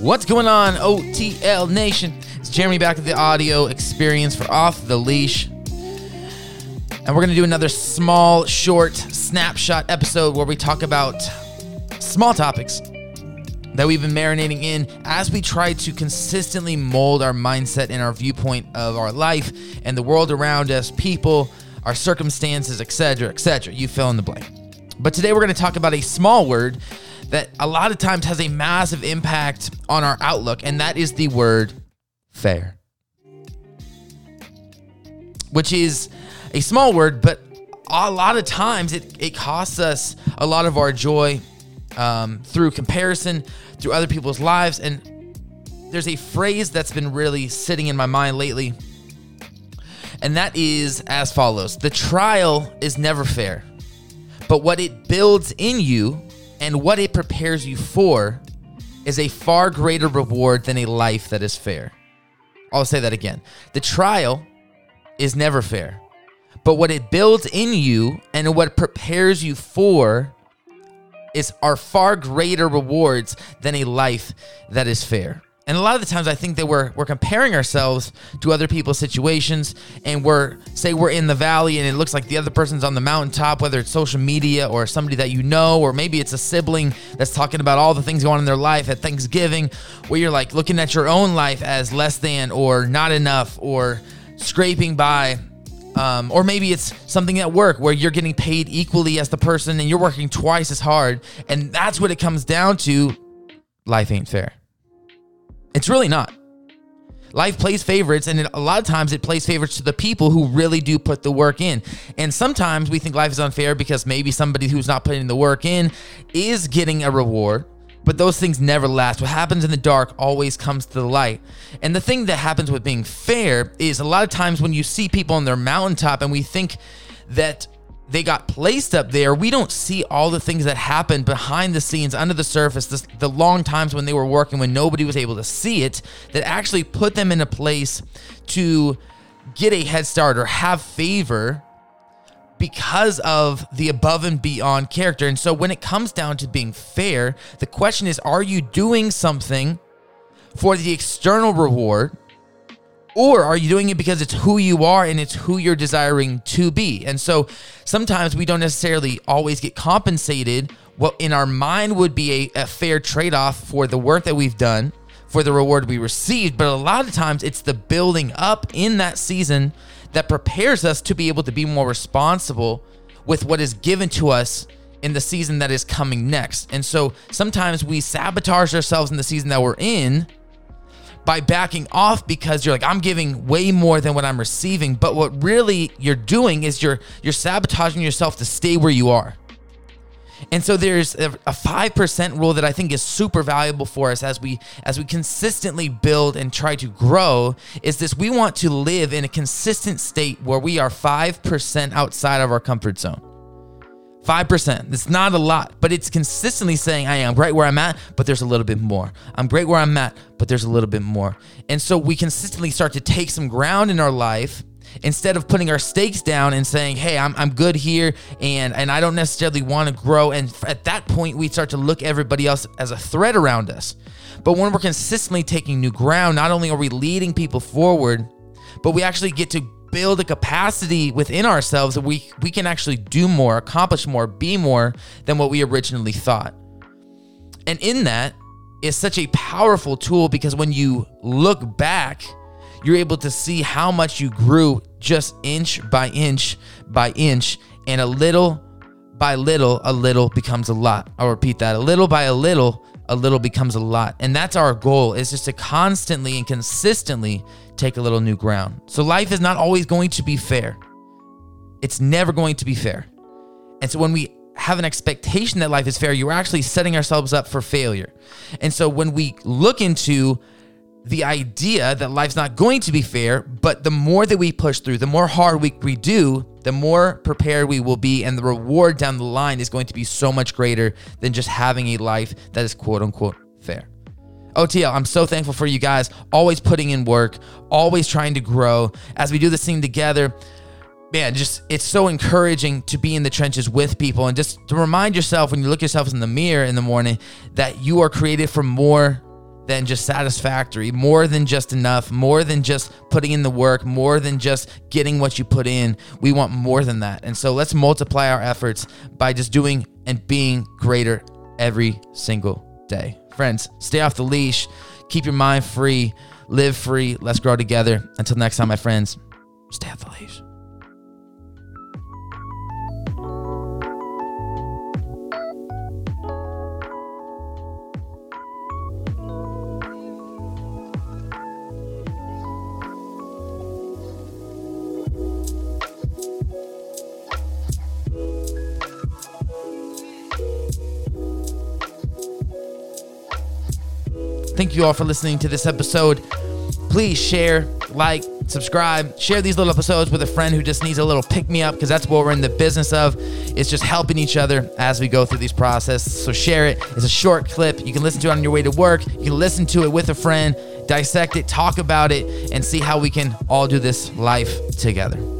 What's going on, OTL Nation? It's Jeremy back at the audio experience for Off the Leash. And we're going to do another small, short snapshot episode where we talk about small topics that we've been marinating in as we try to consistently mold our mindset and our viewpoint of our life and the world around us, people, our circumstances, etc., etc. You fill in the blank. But today we're going to talk about a small word that a lot of times has a massive impact on our outlook, and that is the word fair. Which is a small word, but a lot of times it, it costs us a lot of our joy um, through comparison, through other people's lives. And there's a phrase that's been really sitting in my mind lately, and that is as follows The trial is never fair, but what it builds in you and what it prepares you for is a far greater reward than a life that is fair. I'll say that again. The trial is never fair, but what it builds in you and what prepares you for is are far greater rewards than a life that is fair. And a lot of the times I think that we're we're comparing ourselves to other people's situations and we're say we're in the valley and it looks like the other person's on the mountaintop, whether it's social media or somebody that you know, or maybe it's a sibling that's talking about all the things going on in their life at Thanksgiving, where you're like looking at your own life as less than or not enough or scraping by. Um, or maybe it's something at work where you're getting paid equally as the person and you're working twice as hard. And that's what it comes down to. Life ain't fair. It's really not. Life plays favorites, and it, a lot of times it plays favorites to the people who really do put the work in. And sometimes we think life is unfair because maybe somebody who's not putting the work in is getting a reward, but those things never last. What happens in the dark always comes to the light. And the thing that happens with being fair is a lot of times when you see people on their mountaintop and we think that they got placed up there, we don't see all the things that happened behind the scenes, under the surface, the, the, long times when they were working, when nobody was able to see it, that actually put them in a place to get a head start or have favor because of the above and beyond character. And so when it comes down to being fair, the question is are you doing something for the external reward? Or are you doing it because it's who you are and it's who you're desiring to be? And so sometimes we don't necessarily always get compensated what in our mind would be a, a fair trade off for the work that we've done, for the reward we received. But a lot of times it's the building up in that season that prepares us to be able to be more responsible with what is given to us in the season that is coming next. And so sometimes we sabotage ourselves in the season that we're in by backing off because you're like I'm giving way more than what I'm receiving. But what really you're doing is you're you're sabotaging yourself to stay where you are. And so there's a 5% rule that I think is super valuable for us as we as we consistently build and try to grow is this we want to live in a consistent state where we are 5% outside of our comfort zone 5%. It's not a lot, but it's consistently saying, I am right where I'm at, but there's a little bit more. I'm great where I'm at, but there's a little bit more. And so we consistently start to take some ground in our life instead of putting our stakes down and saying, hey, I'm, I'm good here and, and I don't necessarily want to grow. And at that point, we start to look everybody else as a threat around us. But when we're consistently taking new ground, not only are we leading people forward, but we actually get to build a capacity within ourselves that we we can actually do more, accomplish more, be more than what we originally thought. And in that is such a powerful tool because when you look back, you're able to see how much you grew just inch by inch by inch and a little by little a little becomes a lot. I'll repeat that. A little by a little a little becomes a lot. And that's our goal is just to constantly and consistently take a little new ground. So life is not always going to be fair. It's never going to be fair. And so when we have an expectation that life is fair, you're actually setting ourselves up for failure. And so when we look into the idea that life's not going to be fair, but the more that we push through, the more hard we, we do, the more prepared we will be, and the reward down the line is going to be so much greater than just having a life that is quote unquote fair. OTL, I'm so thankful for you guys, always putting in work, always trying to grow. As we do this thing together, man, just it's so encouraging to be in the trenches with people and just to remind yourself when you look yourself in the mirror in the morning that you are created for more than just satisfactory, more than just enough, more than just putting in the work, more than just getting what you put in. We want more than that. And so let's multiply our efforts by just doing and being greater every single day. Friends, stay off the leash, keep your mind free, live free. Let's grow together. Until next time, my friends, stay off the leash. Thank you all for listening to this episode. Please share, like, subscribe, share these little episodes with a friend who just needs a little pick me up because that's what we're in the business of. It's just helping each other as we go through these processes. So share it. It's a short clip. You can listen to it on your way to work. You can listen to it with a friend, dissect it, talk about it, and see how we can all do this life together.